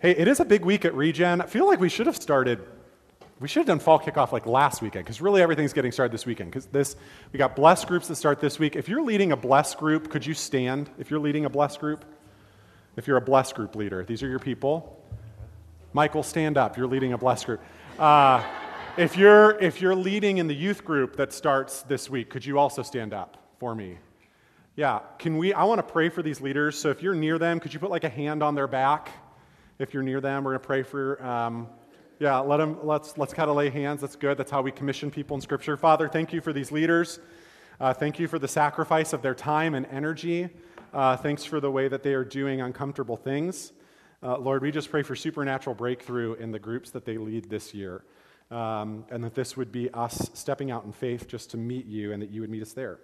Hey, it is a big week at Regen. I feel like we should have started, we should have done fall kickoff like last weekend because really everything's getting started this weekend. Because this, we got blessed groups that start this week. If you're leading a blessed group, could you stand if you're leading a blessed group? If you're a blessed group leader, these are your people. Michael, stand up. You're leading a blessed group. Uh, if you're if you're leading in the youth group that starts this week, could you also stand up for me? Yeah, can we? I want to pray for these leaders. So if you're near them, could you put like a hand on their back? If you're near them, we're going to pray for. Um, yeah, let them. Let's let's kind of lay hands. That's good. That's how we commission people in Scripture. Father, thank you for these leaders. Uh, thank you for the sacrifice of their time and energy. Uh, thanks for the way that they are doing uncomfortable things. Uh, Lord, we just pray for supernatural breakthrough in the groups that they lead this year. Um, and that this would be us stepping out in faith just to meet you and that you would meet us there.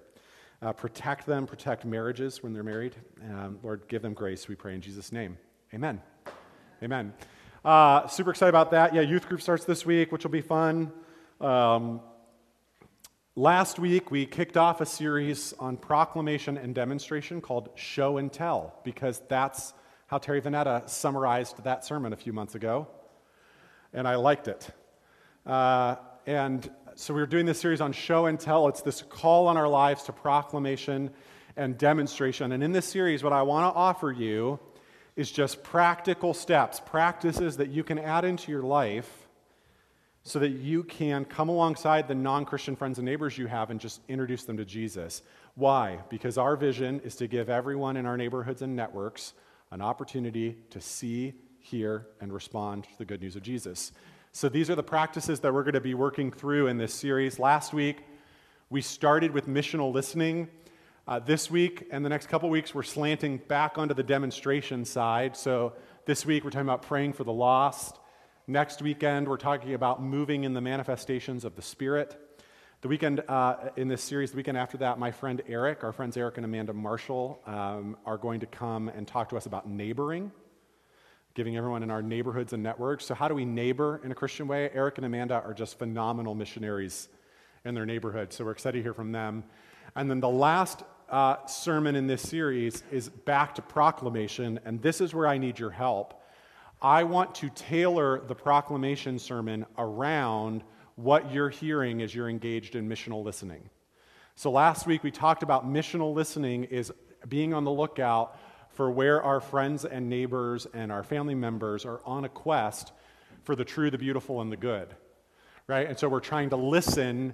Uh, protect them, protect marriages when they're married. Um, Lord, give them grace, we pray in Jesus' name. Amen. Amen. Uh, super excited about that. Yeah, youth group starts this week, which will be fun. Um, last week, we kicked off a series on proclamation and demonstration called Show and Tell, because that's how Terry Vanetta summarized that sermon a few months ago. And I liked it. Uh, and so we are doing this series on show and tell. It's this call on our lives to proclamation and demonstration. And in this series, what I want to offer you is just practical steps, practices that you can add into your life so that you can come alongside the non Christian friends and neighbors you have and just introduce them to Jesus. Why? Because our vision is to give everyone in our neighborhoods and networks an opportunity to see, hear, and respond to the good news of Jesus. So these are the practices that we're going to be working through in this series. Last week, we started with missional listening. Uh, this week and the next couple weeks, we're slanting back onto the demonstration side. So this week, we're talking about praying for the lost. Next weekend, we're talking about moving in the manifestations of the Spirit. The weekend uh, in this series, the weekend after that, my friend Eric, our friends Eric and Amanda Marshall, um, are going to come and talk to us about neighboring giving everyone in our neighborhoods and networks. So, how do we neighbor in a Christian way? Eric and Amanda are just phenomenal missionaries in their neighborhood. So, we're excited to hear from them. And then the last uh, sermon in this series is back to proclamation. And this is where I need your help. I want to tailor the proclamation sermon around what you're hearing as you're engaged in missional listening. So, last week we talked about missional listening is being on the lookout for where our friends and neighbors and our family members are on a quest for the true, the beautiful, and the good. Right? And so we're trying to listen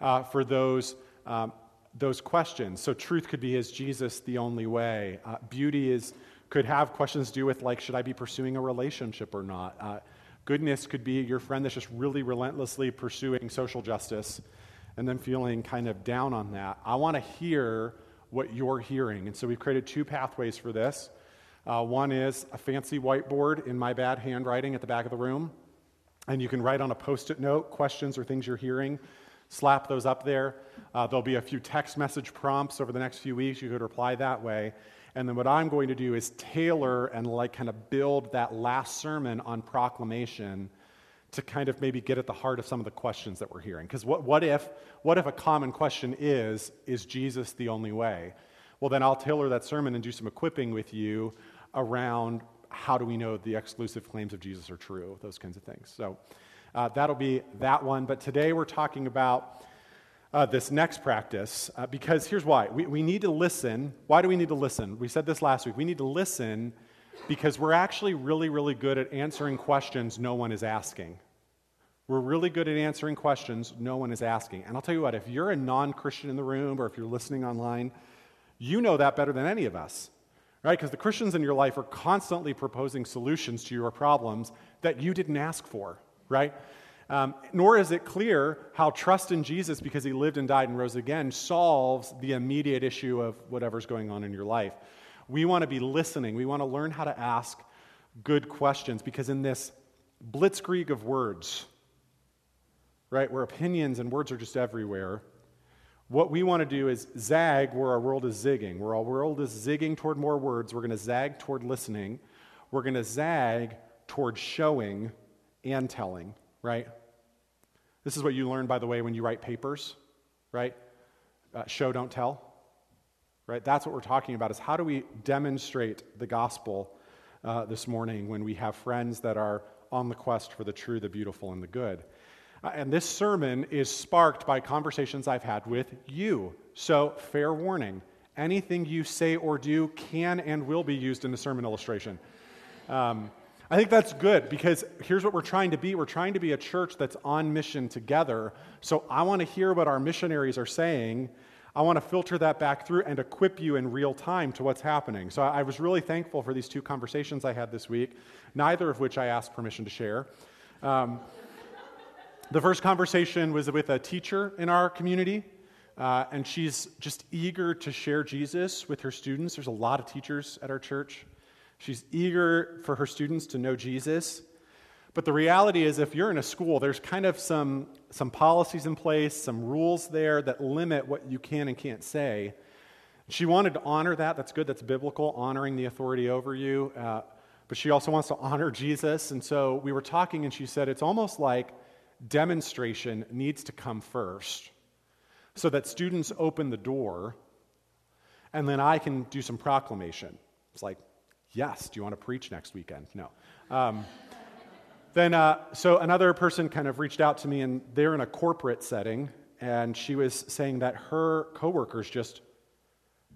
uh, for those, um, those questions. So truth could be, is Jesus the only way? Uh, beauty is, could have questions to do with, like, should I be pursuing a relationship or not? Uh, goodness could be your friend that's just really relentlessly pursuing social justice and then feeling kind of down on that. I want to hear what you're hearing. And so we've created two pathways for this. Uh, one is a fancy whiteboard in my bad handwriting at the back of the room. And you can write on a post it note questions or things you're hearing, slap those up there. Uh, there'll be a few text message prompts over the next few weeks. You could reply that way. And then what I'm going to do is tailor and like kind of build that last sermon on proclamation to kind of maybe get at the heart of some of the questions that we're hearing. Because what, what, if, what if a common question is, is Jesus the only way? Well, then I'll tailor that sermon and do some equipping with you around how do we know the exclusive claims of Jesus are true, those kinds of things. So uh, that'll be that one. But today we're talking about uh, this next practice uh, because here's why. We, we need to listen. Why do we need to listen? We said this last week. We need to listen because we're actually really, really good at answering questions no one is asking. We're really good at answering questions no one is asking. And I'll tell you what, if you're a non Christian in the room or if you're listening online, you know that better than any of us, right? Because the Christians in your life are constantly proposing solutions to your problems that you didn't ask for, right? Um, nor is it clear how trust in Jesus, because he lived and died and rose again, solves the immediate issue of whatever's going on in your life. We want to be listening. We want to learn how to ask good questions because in this blitzkrieg of words, right, where opinions and words are just everywhere, what we want to do is zag where our world is zigging. Where our world is zigging toward more words, we're going to zag toward listening. We're going to zag toward showing and telling, right? This is what you learn, by the way, when you write papers, right? Uh, show, don't tell, right? That's what we're talking about is how do we demonstrate the gospel uh, this morning when we have friends that are on the quest for the true, the beautiful, and the good. Uh, and this sermon is sparked by conversations I've had with you. So, fair warning anything you say or do can and will be used in the sermon illustration. Um, I think that's good because here's what we're trying to be. We're trying to be a church that's on mission together. So I want to hear what our missionaries are saying. I want to filter that back through and equip you in real time to what's happening. So I was really thankful for these two conversations I had this week, neither of which I asked permission to share. Um, the first conversation was with a teacher in our community, uh, and she's just eager to share Jesus with her students. There's a lot of teachers at our church. She's eager for her students to know Jesus. But the reality is, if you're in a school, there's kind of some, some policies in place, some rules there that limit what you can and can't say. She wanted to honor that. That's good. That's biblical, honoring the authority over you. Uh, but she also wants to honor Jesus. And so we were talking, and she said it's almost like demonstration needs to come first so that students open the door, and then I can do some proclamation. It's like, Yes. Do you want to preach next weekend? No. Um, then, uh, so another person kind of reached out to me, and they're in a corporate setting, and she was saying that her coworkers just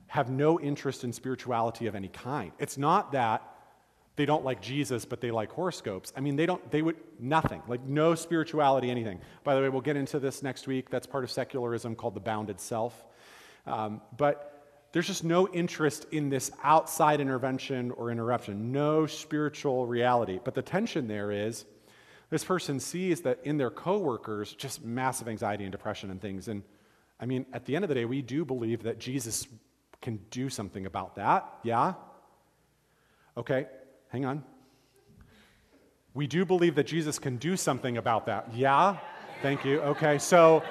have no interest in spirituality of any kind. It's not that they don't like Jesus, but they like horoscopes. I mean, they don't, they would, nothing, like no spirituality, anything. By the way, we'll get into this next week. That's part of secularism called the bounded self. Um, but there's just no interest in this outside intervention or interruption, no spiritual reality. But the tension there is this person sees that in their coworkers, just massive anxiety and depression and things. And I mean, at the end of the day, we do believe that Jesus can do something about that. Yeah? Okay, hang on. We do believe that Jesus can do something about that. Yeah? Thank you. Okay, so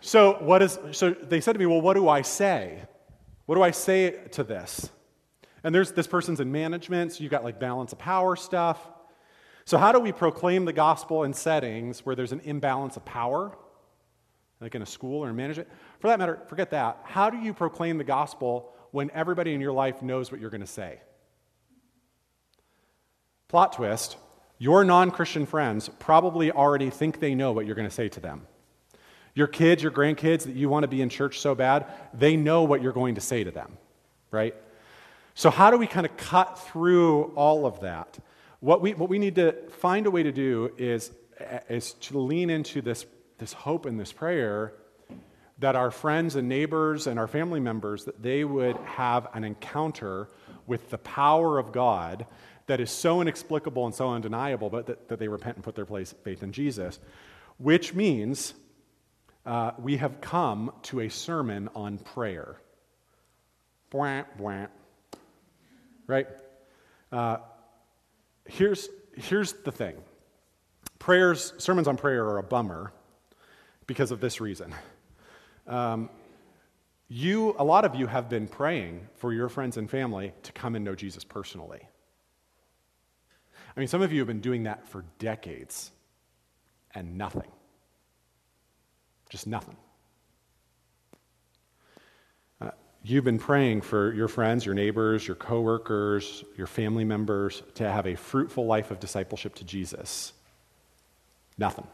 so what is so they said to me, "Well, what do I say?" What do I say to this? And there's this person's in management, so you've got like balance of power stuff. So, how do we proclaim the gospel in settings where there's an imbalance of power, like in a school or in management? For that matter, forget that. How do you proclaim the gospel when everybody in your life knows what you're going to say? Plot twist your non Christian friends probably already think they know what you're going to say to them. Your kids, your grandkids that you want to be in church so bad, they know what you're going to say to them, right? So, how do we kind of cut through all of that? What we, what we need to find a way to do is, is to lean into this, this hope and this prayer that our friends and neighbors and our family members that they would have an encounter with the power of God that is so inexplicable and so undeniable, but that, that they repent and put their place, faith in Jesus, which means uh, we have come to a sermon on prayer. Bwah, bwah. Right? Uh, here's, here's the thing prayers, sermons on prayer are a bummer because of this reason. Um, you, a lot of you have been praying for your friends and family to come and know Jesus personally. I mean, some of you have been doing that for decades and nothing. Just nothing. Uh, you've been praying for your friends, your neighbors, your coworkers, your family members to have a fruitful life of discipleship to Jesus. Nothing.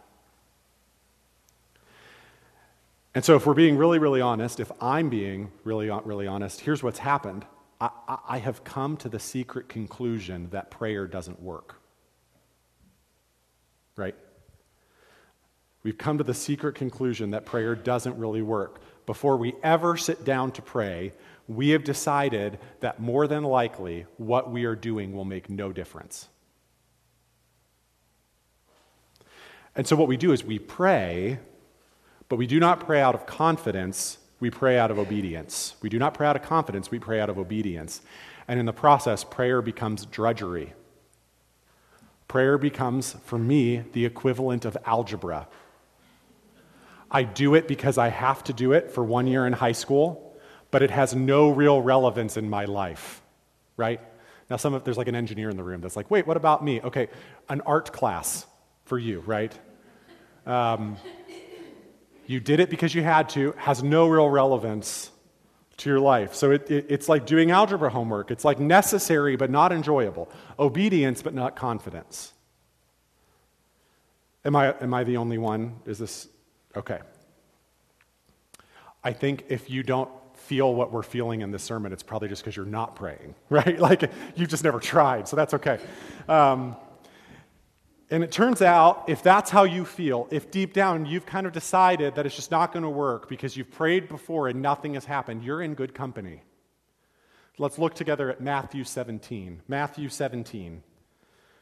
And so, if we're being really, really honest, if I'm being really, really honest, here's what's happened. I, I, have come to the secret conclusion that prayer doesn't work. Right? We've come to the secret conclusion that prayer doesn't really work. Before we ever sit down to pray, we have decided that more than likely what we are doing will make no difference. And so, what we do is we pray, but we do not pray out of confidence, we pray out of obedience. We do not pray out of confidence, we pray out of obedience. And in the process, prayer becomes drudgery. Prayer becomes, for me, the equivalent of algebra. I do it because I have to do it for one year in high school, but it has no real relevance in my life, right? Now, some of, there's like an engineer in the room that's like, wait, what about me? Okay, an art class for you, right? Um, you did it because you had to, has no real relevance to your life. So it, it, it's like doing algebra homework. It's like necessary but not enjoyable, obedience but not confidence. Am I, am I the only one? Is this okay? I think if you don't feel what we're feeling in this sermon, it's probably just because you're not praying, right? Like you've just never tried, so that's okay. Um, and it turns out, if that's how you feel, if deep down you've kind of decided that it's just not going to work because you've prayed before and nothing has happened, you're in good company. Let's look together at Matthew 17. Matthew 17,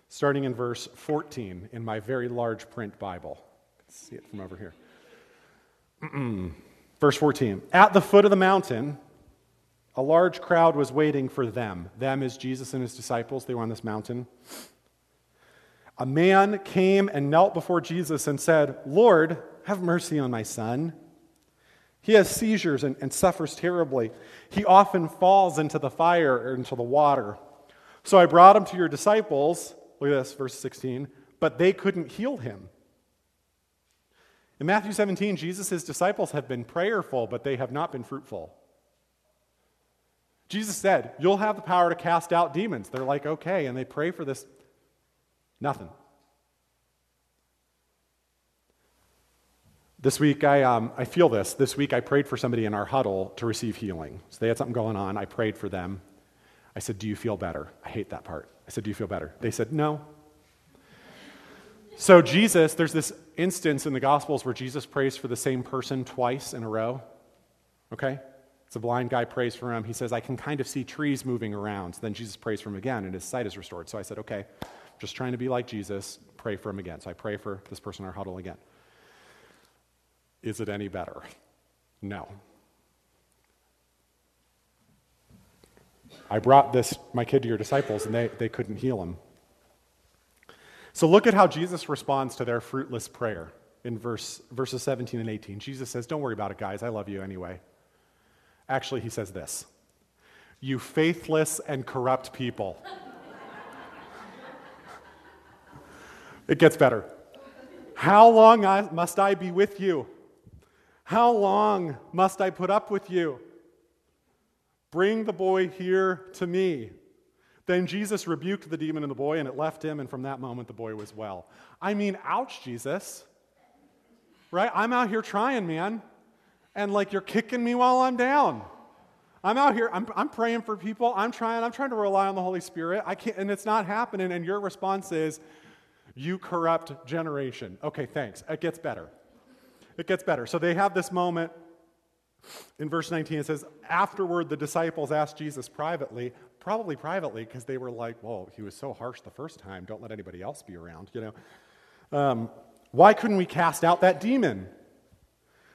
starting in verse 14 in my very large print Bible. See it from over here. Verse 14. At the foot of the mountain, a large crowd was waiting for them. Them is Jesus and his disciples. They were on this mountain a man came and knelt before Jesus and said, Lord, have mercy on my son. He has seizures and, and, suffers terribly. He often falls into the fire or into the water. So I brought him to your disciples. Look at this, verse 16. But they couldn't heal him. In Matthew 17, Jesus' disciples have been prayerful, but they have not been fruitful. Jesus said, You'll have the power to cast out demons. They're like, Okay. And they pray for this Nothing. This week, I, um, I feel this. This week, I prayed for somebody in our huddle to receive healing. So they had something going on. I prayed for them. I said, Do you feel better? I hate that part. I said, Do you feel better? They said, No. So, Jesus, there's this instance in the Gospels where Jesus prays for the same person twice in a row. Okay? It's a blind guy prays for him. He says, I can kind of see trees moving around. Then Jesus prays for him again, and his sight is restored. So I said, Okay, just trying to be like Jesus, pray for him again. So I pray for this person in our huddle again. Is it any better? No. I brought this, my kid to your disciples, and they, they couldn't heal him. So look at how Jesus responds to their fruitless prayer in verse, verses 17 and 18. Jesus says, Don't worry about it, guys. I love you anyway. Actually, he says this You faithless and corrupt people. It gets better. How long I, must I be with you? How long must I put up with you? Bring the boy here to me. Then Jesus rebuked the demon in the boy, and it left him, and from that moment the boy was well. I mean, ouch, Jesus. Right? I'm out here trying, man. And like you're kicking me while I'm down. I'm out here, I'm, I'm praying for people. I'm trying, I'm trying to rely on the Holy Spirit. I can't, and it's not happening. And your response is, you corrupt generation. Okay, thanks. It gets better. It gets better. So they have this moment in verse 19. It says, Afterward, the disciples asked Jesus privately, probably privately, because they were like, well, he was so harsh the first time. Don't let anybody else be around, you know. Um, why couldn't we cast out that demon?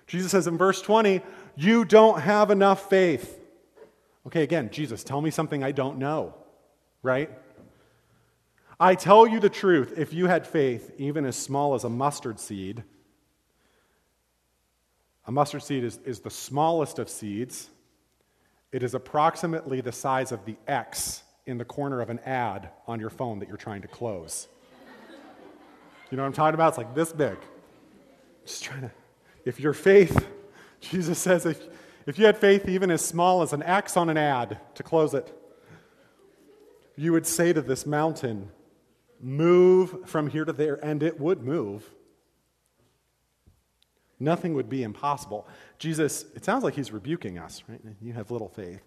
Jesus says in verse 20, You don't have enough faith. Okay, again, Jesus, tell me something I don't know, right? I tell you the truth, if you had faith, even as small as a mustard seed, a mustard seed is, is the smallest of seeds. It is approximately the size of the X in the corner of an ad on your phone that you're trying to close. You know what I'm talking about? It's like this big. Just trying to, if your faith, Jesus says, if, if you had faith even as small as an X on an ad to close it, you would say to this mountain, move from here to there, and it would move. Nothing would be impossible. Jesus, it sounds like he's rebuking us, right? You have little faith.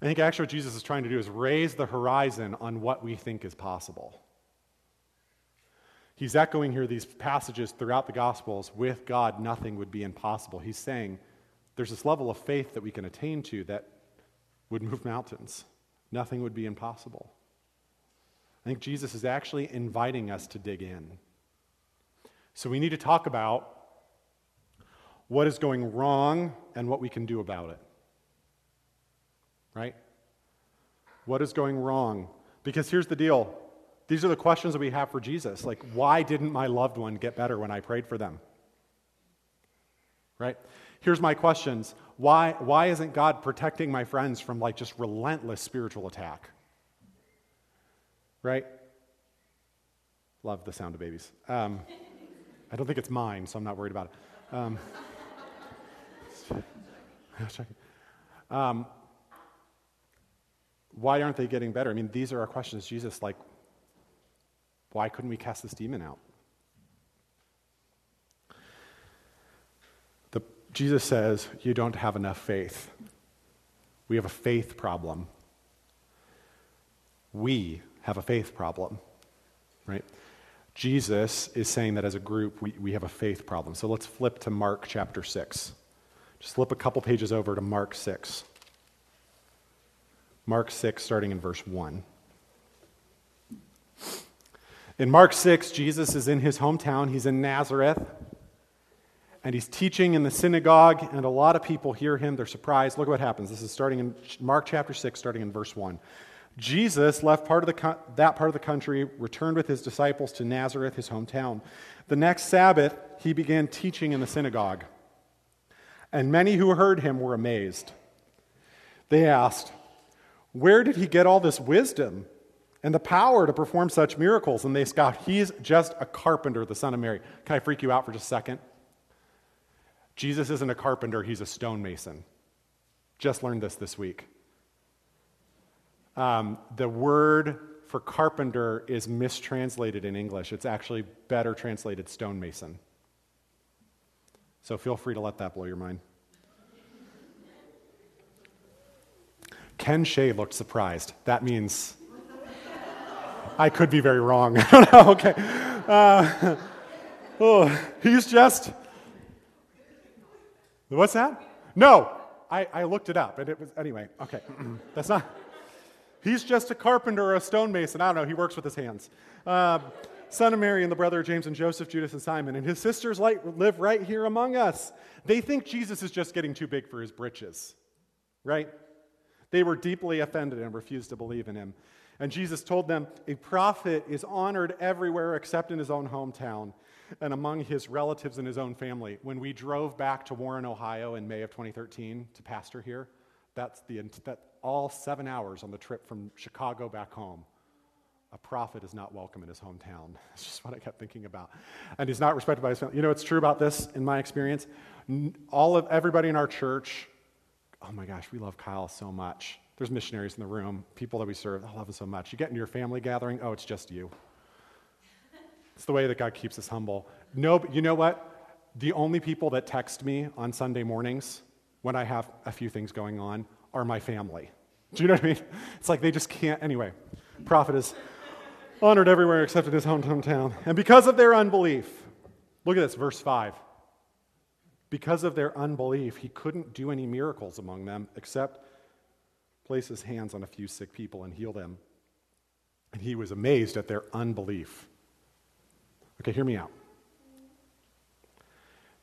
I think actually what Jesus is trying to do is raise the horizon on what we think is possible. He's echoing here these passages throughout the Gospels with God, nothing would be impossible. He's saying there's this level of faith that we can attain to that would move mountains. Nothing would be impossible. I think Jesus is actually inviting us to dig in. So we need to talk about what is going wrong and what we can do about it. Right? What is going wrong? Because here's the deal these are the questions that we have for Jesus. Like, why didn't my loved one get better when I prayed for them? Right? Here's my questions. Why, why isn't God protecting my friends from like just relentless spiritual attack? right? Love the sound of babies. Um, I don't think it's mine, so I'm not worried about it. Um, Um, why aren't they getting better? I mean, these are our questions. Jesus, like, why couldn't we cast this demon out? The, Jesus says, You don't have enough faith. We have a faith problem. We have a faith problem, right? Jesus is saying that as a group, we, we have a faith problem. So let's flip to Mark chapter 6. Just flip a couple pages over to Mark 6. Mark 6, starting in verse 1. In Mark 6, Jesus is in his hometown. He's in Nazareth. And he's teaching in the synagogue, and a lot of people hear him. They're surprised. Look what happens. This is starting in Mark chapter 6, starting in verse 1. Jesus left part of the, that part of the country, returned with his disciples to Nazareth, his hometown. The next Sabbath, he began teaching in the synagogue. And many who heard him were amazed. They asked, Where did he get all this wisdom and the power to perform such miracles? And they scoffed, He's just a carpenter, the son of Mary. Can I freak you out for just a second? Jesus isn't a carpenter, he's a stonemason. Just learned this this week. Um, the word for carpenter is mistranslated in English. It's actually better translated stonemason. So feel free to let that blow your mind. Ken Shea looked surprised. That means I could be very wrong. I don't know. Okay. Uh, oh, he's just. What's that? No, I, I looked it up, and it was anyway. Okay, that's not. He's just a carpenter or a stonemason. I don't know. He works with his hands. Uh, son of Mary and the brother of James and Joseph, Judas and Simon. And his sisters live right here among us. They think Jesus is just getting too big for his britches, right? They were deeply offended and refused to believe in him. And Jesus told them, A prophet is honored everywhere except in his own hometown and among his relatives and his own family. When we drove back to Warren, Ohio in May of 2013 to pastor here, that's the, that, all seven hours on the trip from Chicago back home. A prophet is not welcome in his hometown. That's just what I kept thinking about. And he's not respected by his family. You know it's true about this in my experience? All of everybody in our church, oh my gosh, we love Kyle so much. There's missionaries in the room, people that we serve, I love him so much. You get into your family gathering, oh, it's just you. It's the way that God keeps us humble. No, you know what? The only people that text me on Sunday mornings when I have a few things going on are my family. Do you know what I mean? It's like they just can't. Anyway, prophet is honored everywhere except in his hometown. And because of their unbelief, look at this, verse 5. Because of their unbelief, he couldn't do any miracles among them except place his hands on a few sick people and heal them. And he was amazed at their unbelief. Okay, hear me out.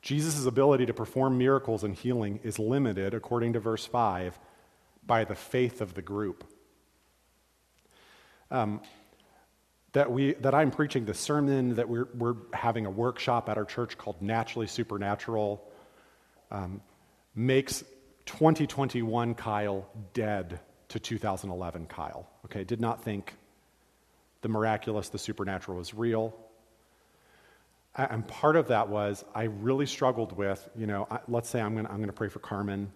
Jesus' ability to perform miracles and healing is limited, according to verse 5, by the faith of the group. Um, that, we, that I'm preaching the sermon, that we're, we're having a workshop at our church called Naturally Supernatural, um, makes 2021 Kyle dead to 2011 Kyle. Okay, did not think the miraculous, the supernatural was real. And part of that was I really struggled with, you know, let's say I'm going I'm to pray for Carmen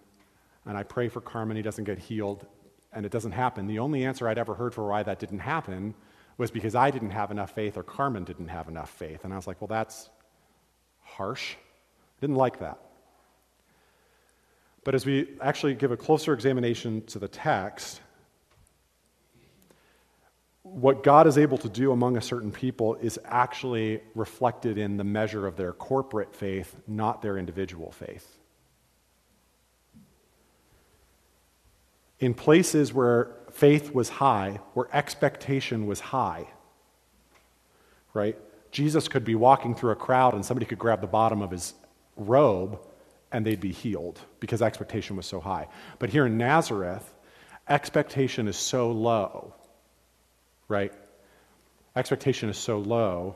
and I pray for Carmen, he doesn't get healed, and it doesn't happen. The only answer I'd ever heard for why that didn't happen was because I didn't have enough faith or Carmen didn't have enough faith. And I was like, well, that's harsh. I didn't like that. But as we actually give a closer examination to the text, what God is able to do among a certain people is actually reflected in the measure of their corporate faith, not their individual faith. In places where faith was high, where expectation was high, right? Jesus could be walking through a crowd and somebody could grab the bottom of his robe and they'd be healed because expectation was so high. But here in Nazareth, expectation is so low, right? Expectation is so low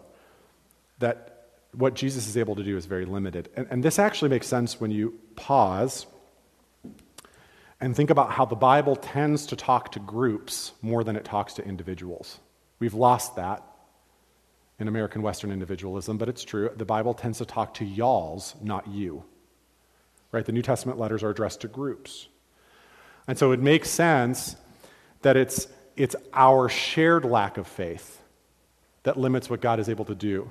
that what Jesus is able to do is very limited. And, and this actually makes sense when you pause and think about how the Bible tends to talk to groups more than it talks to individuals. We've lost that in American Western individualism, but it's true. The Bible tends to talk to y'alls, not you. Right? The New Testament letters are addressed to groups. And so it makes sense that it's, it's our shared lack of faith that limits what God is able to do.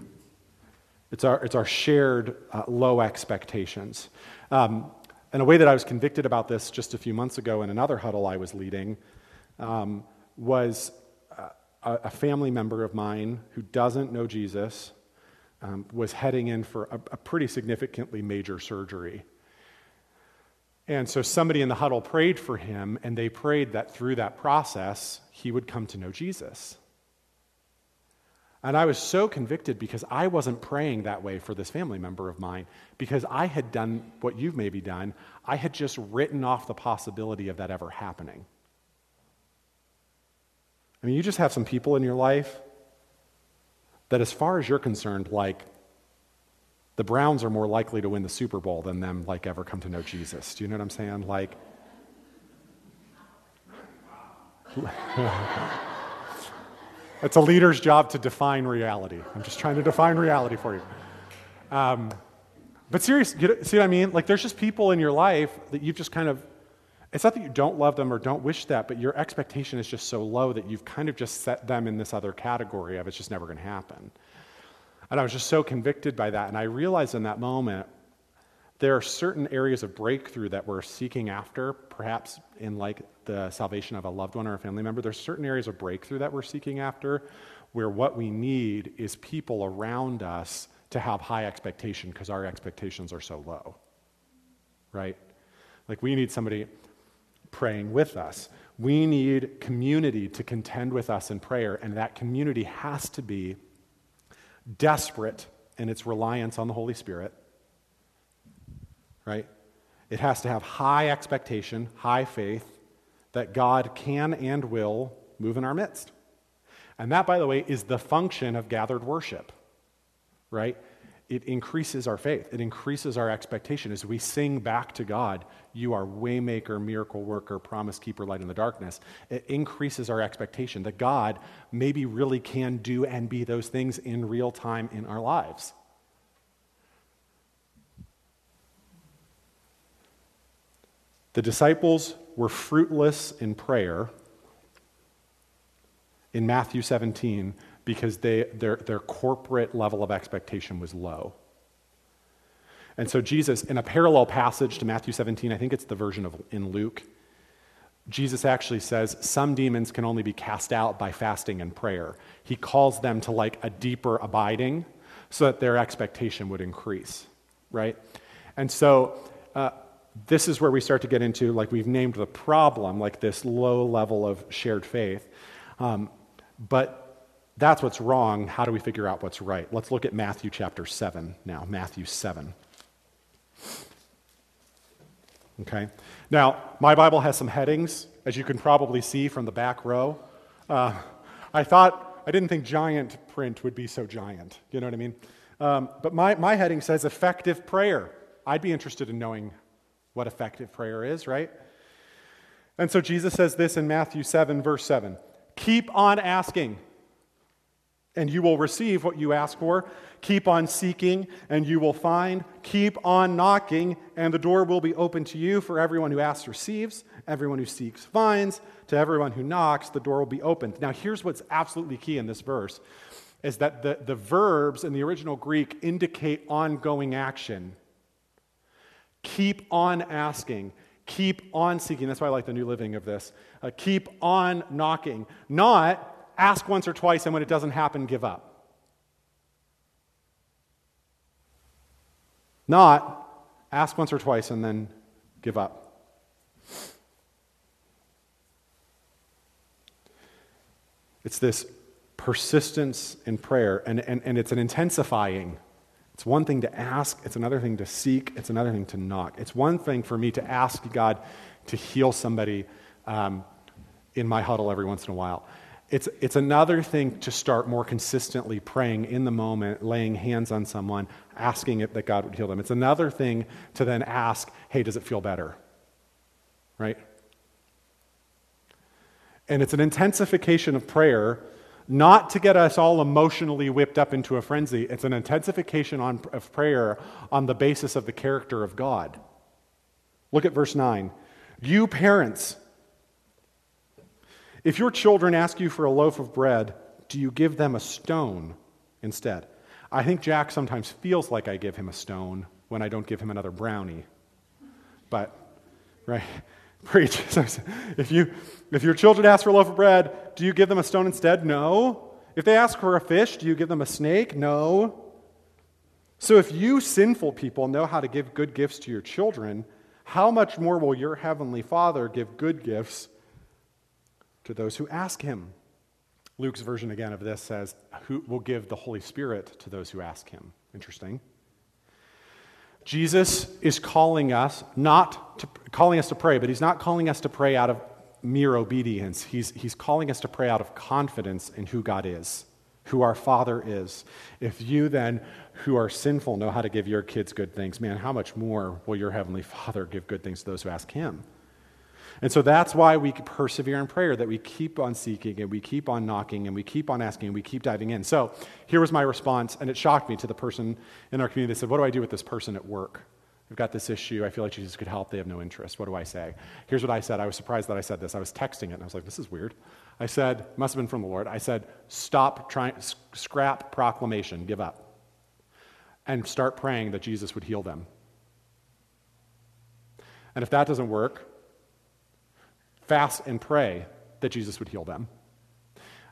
It's our, it's our shared uh, low expectations. Um, and a way that I was convicted about this just a few months ago in another huddle I was leading um, was uh, a, a, family member of mine who doesn't know Jesus um, was heading in for a, a pretty significantly major surgery. And so somebody in the huddle prayed for him, and they prayed that through that process, he would come to know Jesus. And I was so convicted because I wasn't praying that way for this family member of mine because I had done what you've maybe done. I had just written off the possibility of that ever happening. I mean, you just have some people in your life that, as far as you're concerned, like the Browns are more likely to win the Super Bowl than them like ever come to know Jesus. Do you know what I'm saying? Like It's a leader's job to define reality. I'm just trying to define reality for you. Um, but seriously, see what I mean? Like, there's just people in your life that you've just kind of, it's not that you don't love them or don't wish that, but your expectation is just so low that you've kind of just set them in this other category of it's just never going to happen. And I was just so convicted by that. And I realized in that moment, there are certain areas of breakthrough that we're seeking after, perhaps in like the salvation of a loved one or a family member. There's certain areas of breakthrough that we're seeking after where what we need is people around us to have high expectation because our expectations are so low. Right? Like we need somebody praying with us. We need community to contend with us in prayer, and that community has to be desperate in its reliance on the Holy Spirit right? It has to have high expectation, high faith that God can and will move in our midst. And that, by the way, is the function of gathered worship, right? It increases our faith. It increases our expectation as we sing back to God, You are waymaker, miracle worker, promise keeper, light in the darkness. It increases our expectation that God maybe really can do and be those things in real time in our lives. The disciples were fruitless in prayer in Matthew 17 because they, their, their corporate level of expectation was low. And so, Jesus, in a parallel passage to Matthew 17, I think it's the version of in Luke, Jesus actually says some demons can only be cast out by fasting and prayer. He calls them to like a deeper abiding so that their expectation would increase, right? And so, uh, this is where we start to get into, like we've named the problem, like this low level of shared faith. Um, but that's what's wrong. How do we figure out what's right? Let's look at Matthew chapter 7 now. Matthew 7. Okay? Now, my Bible has some headings, as you can probably see from the back row. Uh, I thought, I didn't think giant print would be so giant. You know what I mean? Um, but my, my heading says effective prayer. I'd be interested in knowing what effective prayer is, right? And so Jesus says this in Matthew 7, verse 7 Keep on asking, and you will receive what you ask for. Keep on seeking, and you will find. Keep on knocking, and the door will be open to you. For everyone who asks receives, everyone who seeks finds. To everyone who knocks, the door will be opened. Now, here's what's absolutely key in this verse is that the, the verbs in the original Greek indicate ongoing action. Keep on asking. Keep on seeking. That's why I like the new living of this. Uh, keep on knocking. Not ask once or twice and when it doesn't happen, give up. Not ask once or twice and then give up. It's this persistence in prayer, and, and, and it's an intensifying it's one thing to ask, it's another thing to seek, it's another thing to knock. It's one thing for me to ask God to heal somebody um, in my huddle every once in a while. It's, it's another thing to start more consistently praying in the moment, laying hands on someone, asking it that God would heal them. It's another thing to then ask, hey, does it feel better? Right? And it's an intensification of prayer not to get us all emotionally whipped up into a frenzy. It's an intensification on, of prayer on the basis of the character of God. Look at verse 9. You parents, If your children ask you for a loaf of bread, do you give them a stone instead? I think Jack sometimes feels like I give him a stone when I don't give him another brownie. But, right? Preach. if, you, if your children ask for a loaf of bread, do you give them a stone instead? No. If they ask for a fish, do you give them a snake? No. So if you sinful people know how to give good gifts to your children, how much more will your heavenly Father give good gifts to those who ask him? Luke's version again of this says, Who will give the Holy Spirit to those who ask him? Interesting. Jesus is calling us not to, calling us to pray, but he's not calling us to pray out of mere obedience. He's, he's calling us to pray out of confidence in who God is, who our Father is. If you then, who are sinful, know how to give your kids good things, man, how much more will your Heavenly Father give good things to those who ask Him? And so that's why we persevere in prayer, that we keep on seeking and we keep on knocking and we keep on asking and we keep diving in. So here was my response, and it shocked me to the person in our community that said, What do I do with this person at work? I've got this issue. I feel like Jesus could help. They have no interest. What do I say? Here's what I said. I was surprised that I said this. I was texting it and I was like, This is weird. I said, Must have been from the Lord. I said, Stop trying, scrap proclamation, give up, and start praying that Jesus would heal them. And if that doesn't work, fast and pray that Jesus would heal them.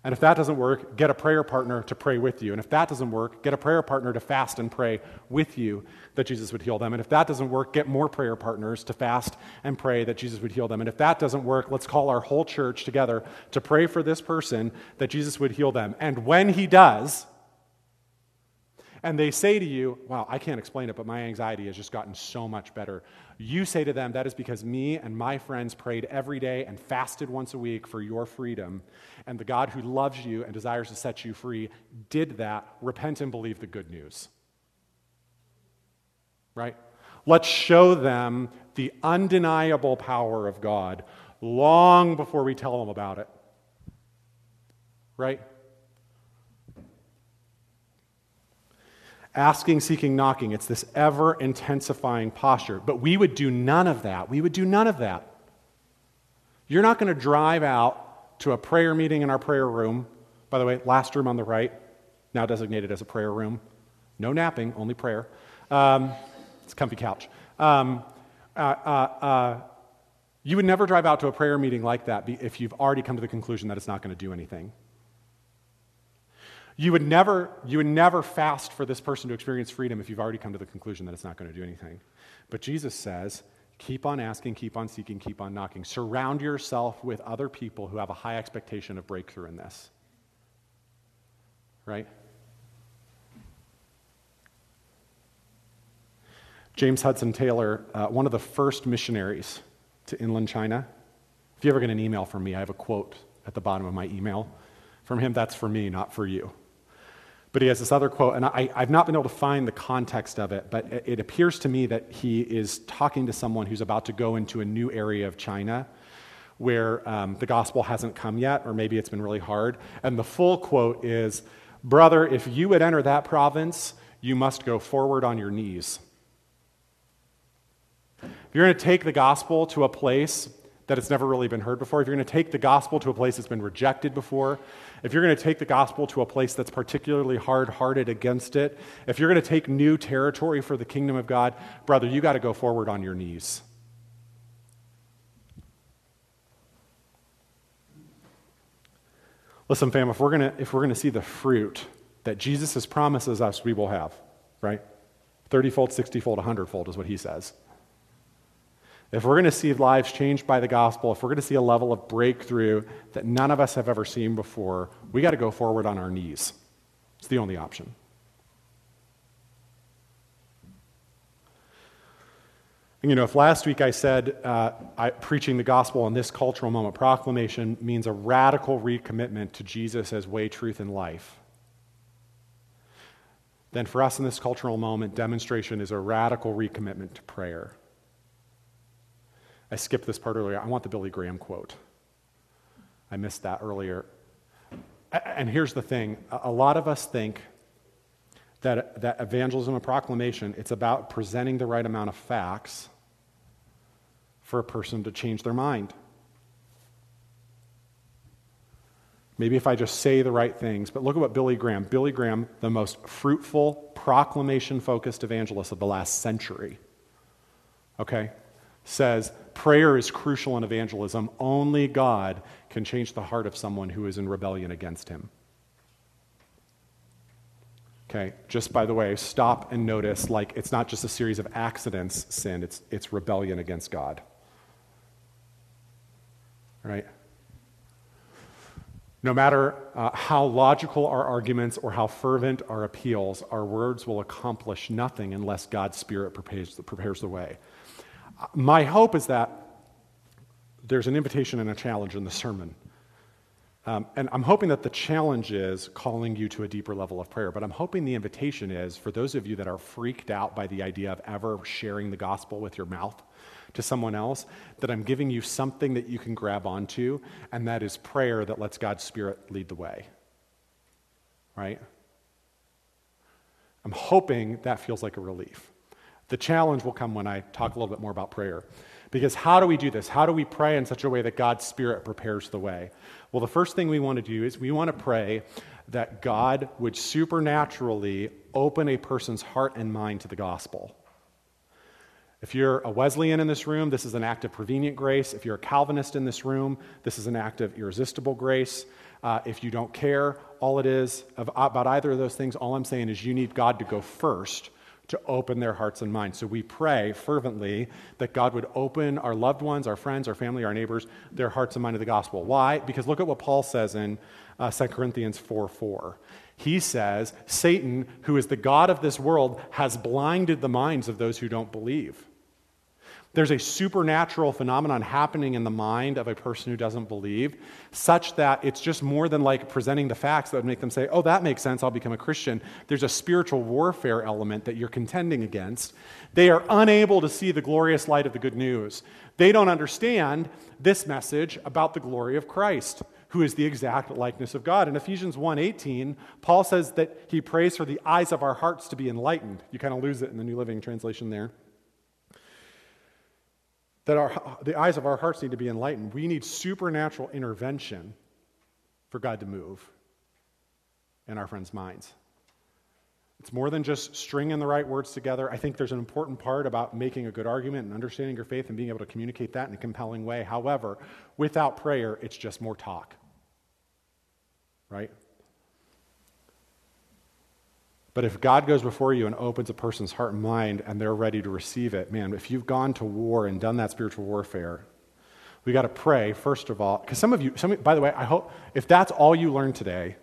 And if that doesn't work, get a prayer partner to pray with you. And if that doesn't work, get a prayer partner to fast and pray with you that Jesus would heal them. And if that doesn't work, get more prayer partners to fast and pray that Jesus would heal them. And if that doesn't work, let's call our whole church together to pray for this person that Jesus would heal them. And when he does, and they say to you, Wow, I can't explain it, but my anxiety has just gotten so much better. You say to them, That is because me and my friends prayed every day and fasted once a week for your freedom. And the God who loves you and desires to set you free did that. Repent and believe the good news. Right? Let's show them the undeniable power of God long before we tell them about it. Right? Asking, seeking, knocking. It's this ever intensifying posture. But we would do none of that. We would do none of that. You're not going to drive out to a prayer meeting in our prayer room. By the way, last room on the right, now designated as a prayer room. No napping, only prayer. Um, it's comfy couch. Um, uh, uh, uh, you would never drive out to a prayer meeting like that if you've already come to the conclusion that it's not going to do anything. You would, never, you would never fast for this person to experience freedom if you've already come to the conclusion that it's not going to do anything. But Jesus says, keep on asking, keep on seeking, keep on knocking. Surround yourself with other people who have a high expectation of breakthrough in this. Right? James Hudson Taylor, uh, one of the first missionaries to inland China. If you ever get an email from me, I have a quote at the bottom of my email. From him, that's for me, not for you. But he has this other quote, and I, have not been able to find the context of it, but it, it appears to me that he is talking to someone who's about to go into a new area of China where um, the gospel hasn't come yet, or maybe it's been really hard. And the full quote is Brother, if you would enter that province, you must go forward on your knees. If you're going to take the gospel to a place that it's never really been heard before, if you're going to take the gospel to a place that's been rejected before, if you're going to take the gospel to a place that's particularly hard hearted against it, if you're going to take new territory for the kingdom of God, brother, you got to go forward on your knees. Listen, fam, if we're going to, if we're going to see the fruit that Jesus has promises us we will have, right? 30 fold, 60 fold, 100 fold is what he says. If we're going to see lives changed by the gospel, if we're going to see a level of breakthrough that none of us have ever seen before, we got to go forward on our knees. It's the only option. And, you know, if last week I said uh, I, preaching the gospel in this cultural moment, proclamation means a radical recommitment to Jesus as way, truth, and life, then for us in this cultural moment, demonstration is a radical recommitment to prayer. I skipped this part earlier. I want the Billy Graham quote. I missed that earlier. And here's the thing a lot of us think that, that evangelism and proclamation, it's about presenting the right amount of facts for a person to change their mind. Maybe if I just say the right things, but look at what Billy Graham, Billy Graham, the most fruitful, proclamation focused evangelist of the last century, okay, says prayer is crucial in evangelism. Only God can change the heart of someone who is in rebellion against him. Okay, just by the way, stop and notice like it's not just a series of accidents, sin, it's, it's rebellion against God. Right? No matter uh, how logical our arguments or how fervent our appeals, our words will accomplish nothing unless God's Spirit prepares, prepares the way. My hope is that there's an invitation and a challenge in the sermon. Um, and I'm hoping that the challenge is calling you to a deeper level of prayer. But I'm hoping the invitation is for those of you that are freaked out by the idea of ever sharing the gospel with your mouth to someone else, that I'm giving you something that you can grab onto, and that is prayer that lets God's Spirit lead the way. Right? I'm hoping that feels like a relief. The challenge will come when I talk a little bit more about prayer. Because how do we do this? How do we pray in such a way that God's Spirit prepares the way? Well, the first thing we want to do is we want to pray that God would supernaturally open a person's heart and mind to the gospel. If you're a Wesleyan in this room, this is an act of prevenient grace. If you're a Calvinist in this room, this is an act of irresistible grace. Uh, if you don't care, all it is about either of those things, all I'm saying is you need God to go first to open their hearts and minds. So we pray fervently that God would open our loved ones, our friends, our family, our neighbors, their hearts and mind to the gospel. Why? Because look at what Paul says in uh, 2 Corinthians 4 4. He says, Satan, who is the God of this world, has blinded the minds of those who don't believe. There's a supernatural phenomenon happening in the mind of a person who doesn't believe, such that it's just more than like presenting the facts that would make them say, oh, that makes sense, I'll become a Christian. There's a spiritual warfare element that you're contending against. They are unable to see the glorious light of the good news. They don't understand this message about the glory of Christ who is the exact likeness of God. In Ephesians 1:18, Paul says that he prays for the eyes of our hearts to be enlightened. You kind of lose it in the New Living Translation there that our, the eyes of our hearts need to be enlightened. We need supernatural intervention for God to move in our friends' minds. It's more than just stringing the right words together. I think there's an important part about making a good argument and understanding your faith and being able to communicate that in a compelling way. However, without prayer, it's just more talk. Right? But if God goes before you and opens a person's heart and mind and they're ready to receive it, man, if you've gone to war and done that spiritual warfare, we got to pray, first of all, because some of you, some, by the way, I hope if that's all you learned today,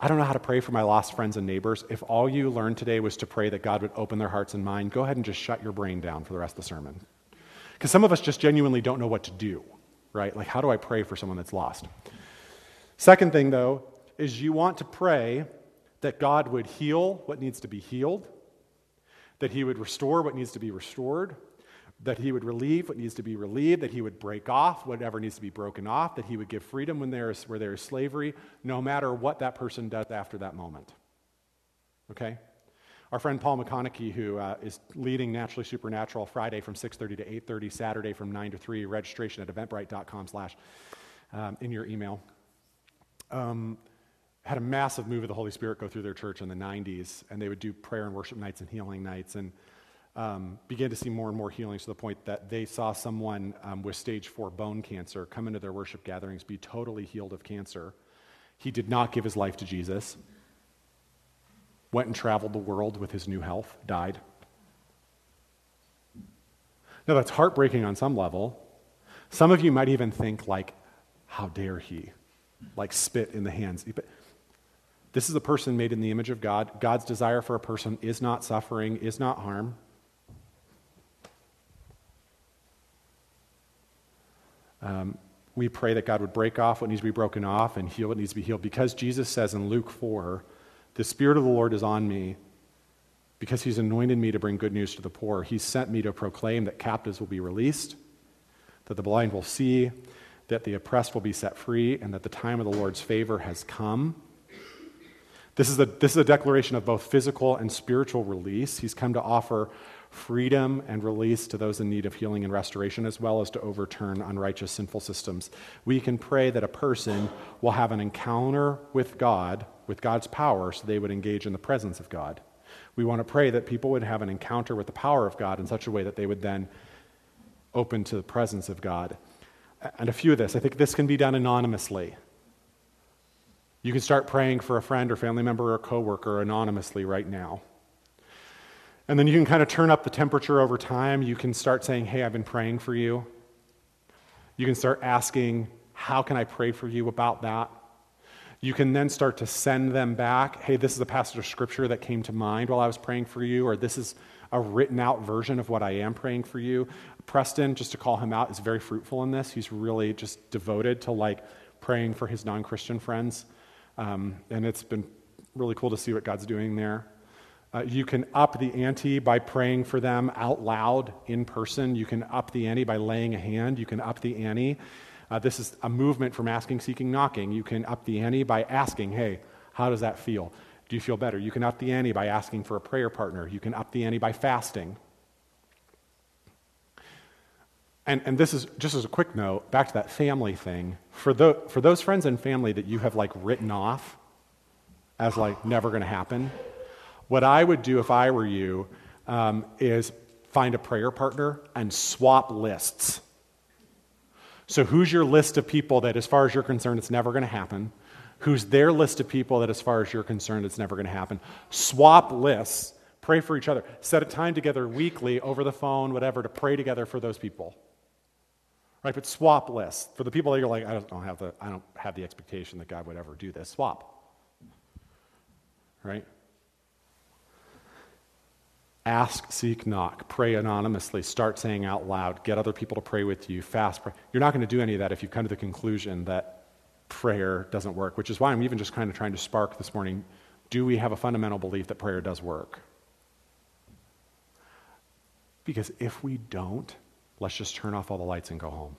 I don't know how to pray for my lost friends and neighbors. If all you learned today was to pray that God would open their hearts and mind, go ahead and just shut your brain down for the rest of the sermon. Because some of us just genuinely don't know what to do, right? Like, how do I pray for someone that's lost? Second thing, though, is you want to pray that God would heal what needs to be healed, that He would restore what needs to be restored, that He would relieve what needs to be relieved, that He would break off whatever needs to be broken off, that He would give freedom when there is, where there is slavery, no matter what that person does after that moment. Okay? Our friend Paul McConaughey, who uh, is leading Naturally Supernatural Friday from 6.30 to 8.30, Saturday from 9 to 3, registration at eventbrite.com slash um, in your email. Um, had a massive move of the Holy Spirit go through their church in the 90s, and they would do prayer and worship nights and healing nights, and um, began to see more and more healings to the point that they saw someone um, with stage four bone cancer come into their worship gatherings, be totally healed of cancer. He did not give his life to Jesus, went and traveled the world with his new health, died. Now, that's heartbreaking on some level. Some of you might even think, like, how dare he? Like, spit in the hands. But this is a person made in the image of God. God's desire for a person is not suffering, is not harm. Um, we pray that God would break off what needs to be broken off and heal what needs to be healed. Because Jesus says in Luke 4, the Spirit of the Lord is on me because he's anointed me to bring good news to the poor. He sent me to proclaim that captives will be released, that the blind will see, that the oppressed will be set free, and that the time of the Lord's favor has come. This is, a, this is a declaration of both physical and spiritual release. He's come to offer freedom and release to those in need of healing and restoration, as well as to overturn unrighteous, sinful systems. We can pray that a person will have an encounter with God, with God's power, so they would engage in the presence of God. We want to pray that people would have an encounter with the power of God in such a way that they would then open to the presence of God. And a few of this, I think this can be done anonymously. You can start praying for a friend or family member or coworker anonymously right now. And then you can kind of turn up the temperature over time. You can start saying, Hey, I've been praying for you. You can start asking, How can I pray for you about that? You can then start to send them back, Hey, this is a passage of scripture that came to mind while I was praying for you, or this is a written out version of what I am praying for you. Preston, just to call him out, is very fruitful in this. He's really just devoted to like praying for his non Christian friends. Um, and it's been really cool to see what God's doing there. Uh, you can up the ante by praying for them out loud in person. You can up the ante by laying a hand. You can up the ante. Uh, this is a movement from asking, seeking, knocking. You can up the ante by asking, hey, how does that feel? Do you feel better? You can up the ante by asking for a prayer partner. You can up the ante by fasting. And, and this is just as a quick note, back to that family thing. For, the, for those friends and family that you have like written off as like never going to happen, what I would do if I were you um, is find a prayer partner and swap lists. So, who's your list of people that, as far as you're concerned, it's never going to happen? Who's their list of people that, as far as you're concerned, it's never going to happen? Swap lists, pray for each other, set a time together weekly over the phone, whatever, to pray together for those people. Right, but swap lists. For the people that you're like, I don't have the, I don't have the expectation that God would ever do this, swap. Right? Ask, seek, knock. Pray anonymously. Start saying out loud. Get other people to pray with you. Fast. Pray. You're not going to do any of that if you've come to the conclusion that prayer doesn't work, which is why I'm even just kind of trying to spark this morning. Do we have a fundamental belief that prayer does work? Because if we don't, let's just turn off all the lights and go home.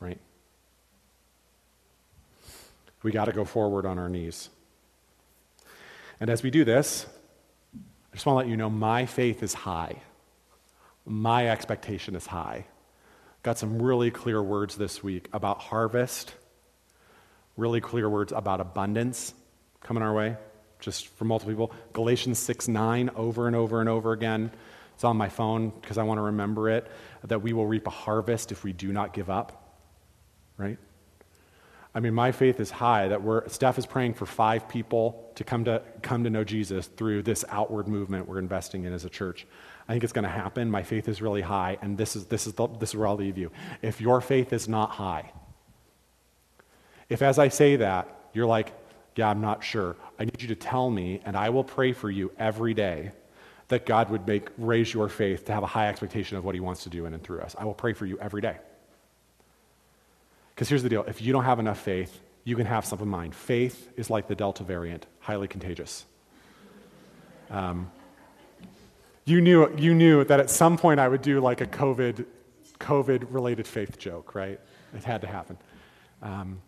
Right? We got to go forward on our knees. And as we do this, I just want to let you know my faith is high. My expectation is high. Got some really clear words this week about harvest, really clear words about abundance coming our way just for multiple people. Galatians 6 9 over and over and over again. It's on my phone because I want to remember it that we will reap a harvest if we do not give up. Right? I mean, my faith is high that we're, Steph is praying for five people to come to, come to know Jesus through this outward movement we're investing in as a church. I think it's going to happen. My faith is really high, and this is, this, is the, this is where I'll leave you. If your faith is not high, if as I say that, you're like, yeah, I'm not sure. I need you to tell me, and I will pray for you every day that God would make raise your faith to have a high expectation of what He wants to do in and through us. I will pray for you every day. Because here's the deal if you don't have enough faith, you can have some of mine. Faith is like the Delta variant, highly contagious. Um, you, knew, you knew that at some point I would do like a COVID, COVID related faith joke, right? It had to happen. Um,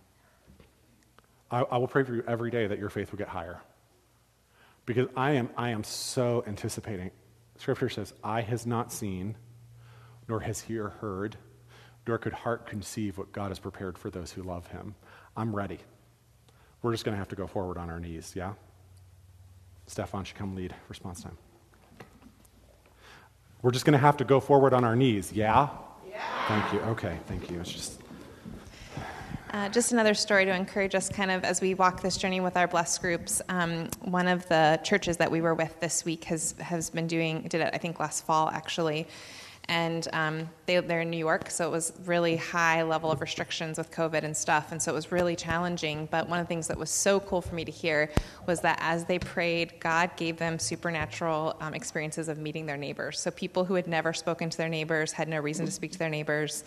I, I will pray for you every day that your faith will get higher. Because I am, I am so anticipating. Scripture says, Eye has not seen, nor has ear heard, nor could heart conceive what God has prepared for those who love him. I'm ready. We're just going to have to go forward on our knees, yeah? Stefan should come lead response time. We're just going to have to go forward on our knees, yeah? Yeah. Thank you. Okay, thank you. It's just. Uh, just another story to encourage us kind of as we walk this journey with our blessed groups. Um, one of the churches that we were with this week has, has been doing, did it I think last fall actually, and um, they, they're in New York, so it was really high level of restrictions with COVID and stuff, and so it was really challenging. But one of the things that was so cool for me to hear was that as they prayed, God gave them supernatural um, experiences of meeting their neighbors. So people who had never spoken to their neighbors, had no reason to speak to their neighbors,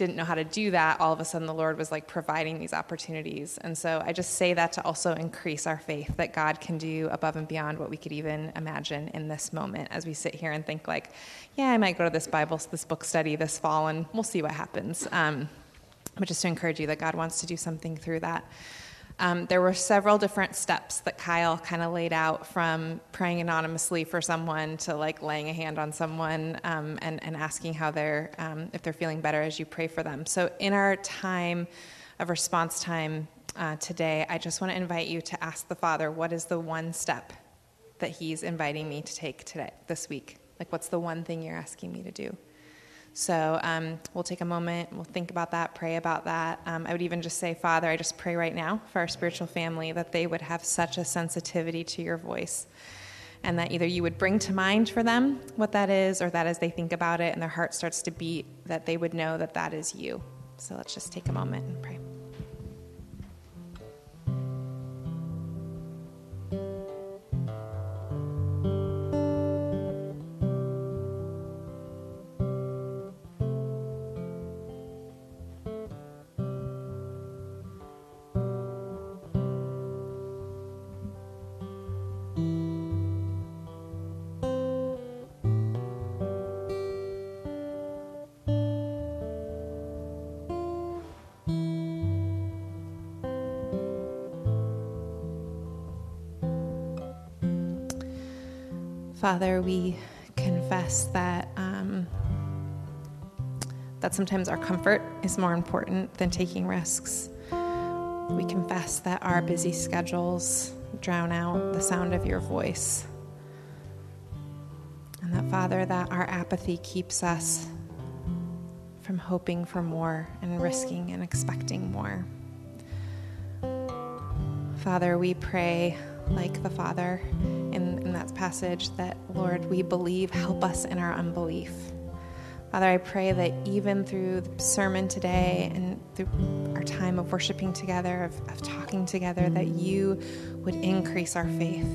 didn't know how to do that, all of a sudden the Lord was like providing these opportunities. And so I just say that to also increase our faith that God can do above and beyond what we could even imagine in this moment as we sit here and think like, yeah, I might go to this Bible, this book study this fall, and we'll see what happens. Um, but just to encourage you that God wants to do something through that. Um, there were several different steps that Kyle kind of laid out from praying anonymously for someone to like laying a hand on someone um, and, and asking how they're, um, if they're feeling better as you pray for them. So in our time of response time uh, today, I just want to invite you to ask the Father, what is the one step that He's inviting me to take today, this week? Like, what's the one thing you're asking me to do? So um, we'll take a moment, we'll think about that, pray about that. Um, I would even just say, Father, I just pray right now for our spiritual family that they would have such a sensitivity to your voice. And that either you would bring to mind for them what that is, or that as they think about it and their heart starts to beat, that they would know that that is you. So let's just take a moment and pray. Father, we confess that um, that sometimes our comfort is more important than taking risks. We confess that our busy schedules drown out the sound of your voice. And that, Father, that our apathy keeps us from hoping for more and risking and expecting more. Father, we pray like the Father that passage that, Lord, we believe, help us in our unbelief. Father, I pray that even through the sermon today and through our time of worshiping together, of, of talking together, that you would increase our faith,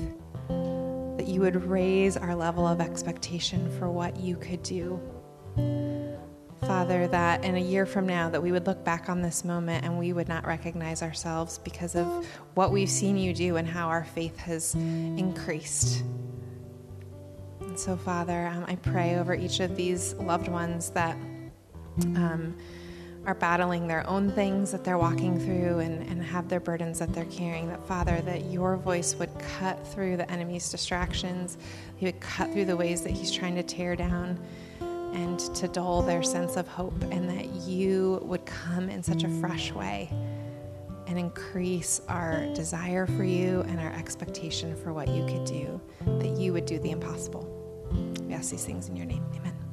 that you would raise our level of expectation for what you could do. Father, that in a year from now that we would look back on this moment and we would not recognize ourselves because of what we've seen you do and how our faith has increased. And so, Father, um, I pray over each of these loved ones that um, are battling their own things that they're walking through and, and have their burdens that they're carrying, that Father, that your voice would cut through the enemy's distractions, he would cut through the ways that he's trying to tear down and to dull their sense of hope, and that you would come in such a fresh way and increase our desire for you and our expectation for what you could do, that you would do the impossible. We ask these things in your name. Amen.